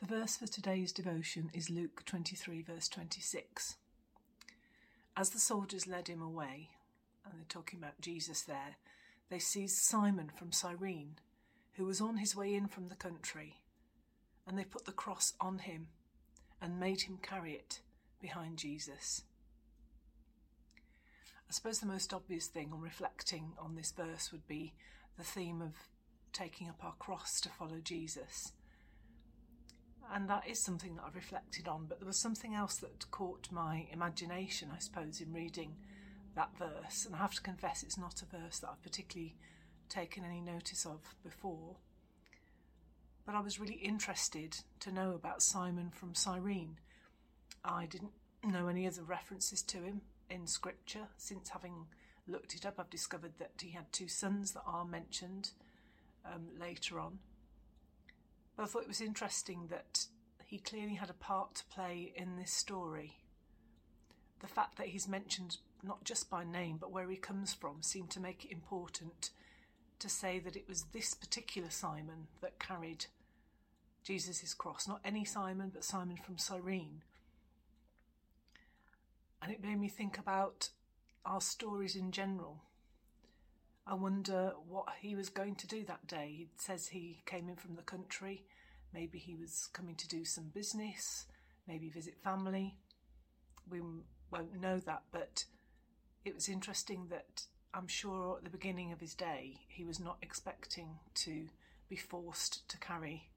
The verse for today's devotion is Luke 23, verse 26. As the soldiers led him away, and they're talking about Jesus there, they seized Simon from Cyrene, who was on his way in from the country, and they put the cross on him and made him carry it behind Jesus. I suppose the most obvious thing on reflecting on this verse would be the theme of taking up our cross to follow Jesus and that is something that I've reflected on. But there was something else that caught my imagination, I suppose, in reading that verse. And I have to confess, it's not a verse that I've particularly taken any notice of before. But I was really interested to know about Simon from Cyrene. I didn't know any other references to him in Scripture. Since having looked it up, I've discovered that he had two sons that are mentioned um, later on. But I thought it was interesting that he clearly had a part to play in this story. The fact that he's mentioned not just by name but where he comes from seemed to make it important to say that it was this particular Simon that carried Jesus' cross, not any Simon, but Simon from Cyrene. And it made me think about our stories in general. I wonder what he was going to do that day. He says he came in from the country. Maybe he was coming to do some business, maybe visit family. We won't know that, but it was interesting that I'm sure at the beginning of his day he was not expecting to be forced to carry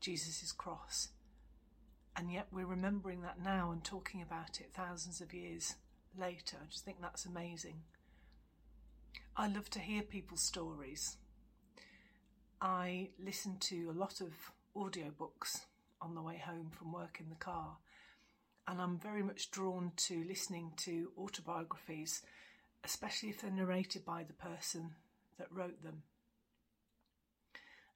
Jesus' cross. And yet we're remembering that now and talking about it thousands of years later. I just think that's amazing. I love to hear people's stories. I listen to a lot of audiobooks on the way home from work in the car, and I'm very much drawn to listening to autobiographies, especially if they're narrated by the person that wrote them.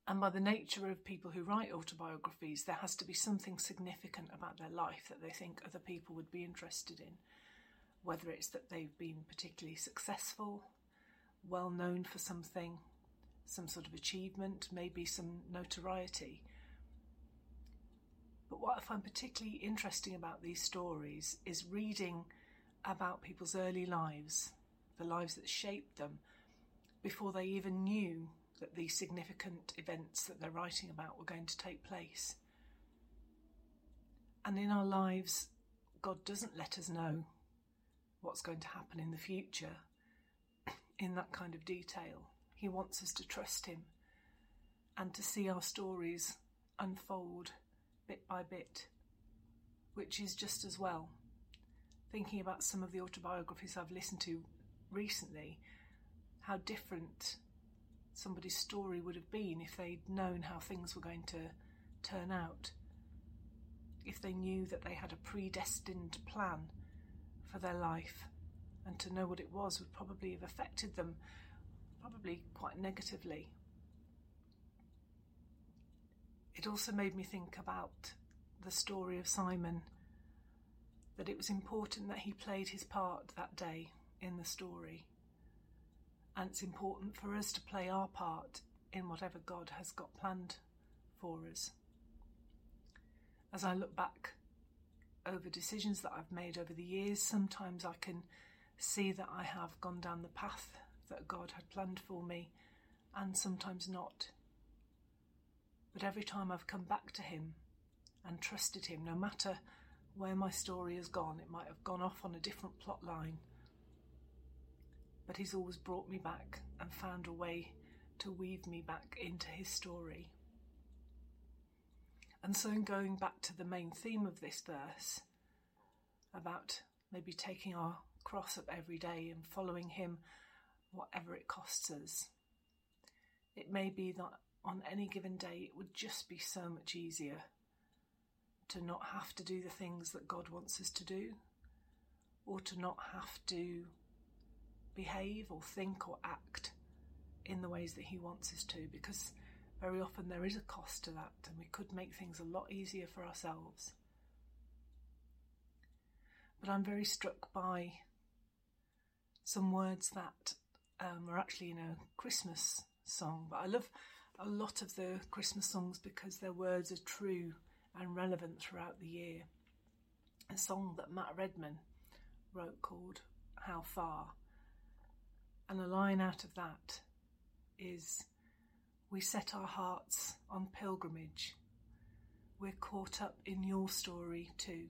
And by the nature of people who write autobiographies, there has to be something significant about their life that they think other people would be interested in. Whether it's that they've been particularly successful, well known for something, some sort of achievement, maybe some notoriety. But what I find particularly interesting about these stories is reading about people's early lives, the lives that shaped them, before they even knew that these significant events that they're writing about were going to take place. And in our lives, God doesn't let us know what's going to happen in the future in that kind of detail. He wants us to trust Him and to see our stories unfold bit by bit, which is just as well. Thinking about some of the autobiographies I've listened to recently, how different somebody's story would have been if they'd known how things were going to turn out. If they knew that they had a predestined plan for their life and to know what it was would probably have affected them, probably quite negatively. It also made me think about the story of Simon, that it was important that he played his part that day in the story. And it's important for us to play our part in whatever God has got planned for us. As I look back over decisions that I've made over the years, sometimes I can see that I have gone down the path that God had planned for me, and sometimes not. But every time I've come back to Him and trusted Him, no matter where my story has gone, it might have gone off on a different plot line. But He's always brought me back and found a way to weave me back into His story. And so, in going back to the main theme of this verse, about maybe taking our cross up every day and following Him, whatever it costs us. It may be that on any given day it would just be so much easier to not have to do the things that God wants us to do, or to not have to behave or think or act in the ways that He wants us to, because very often there is a cost to that, and we could make things a lot easier for ourselves. But I'm very struck by some words that um, are actually in a Christmas song. But I love a lot of the Christmas songs because their words are true and relevant throughout the year. A song that Matt Redman wrote called How Far. And a line out of that is We set our hearts on pilgrimage. We're caught up in your story too.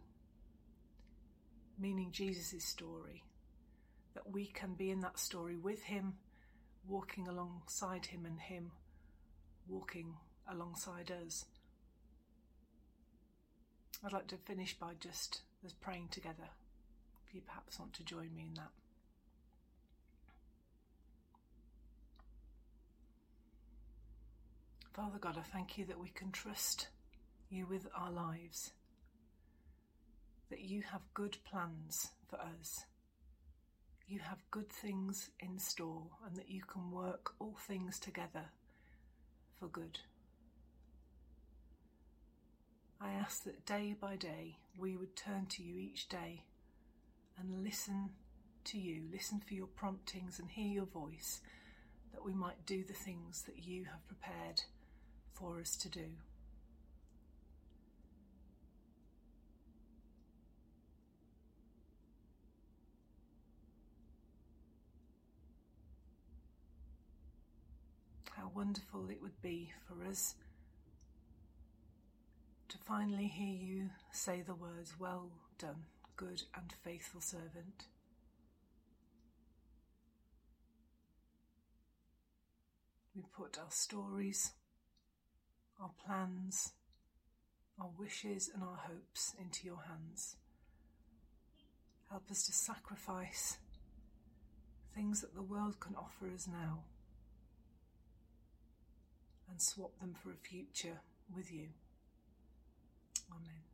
Meaning Jesus' story. That we can be in that story with him, walking alongside him, and him walking alongside us. I'd like to finish by just us praying together. If you perhaps want to join me in that. Father God, I thank you that we can trust you with our lives, that you have good plans for us. You have good things in store, and that you can work all things together for good. I ask that day by day we would turn to you each day and listen to you, listen for your promptings and hear your voice, that we might do the things that you have prepared for us to do. How wonderful it would be for us to finally hear you say the words, Well done, good and faithful servant. We put our stories, our plans, our wishes, and our hopes into your hands. Help us to sacrifice things that the world can offer us now and swap them for a future with you. Amen.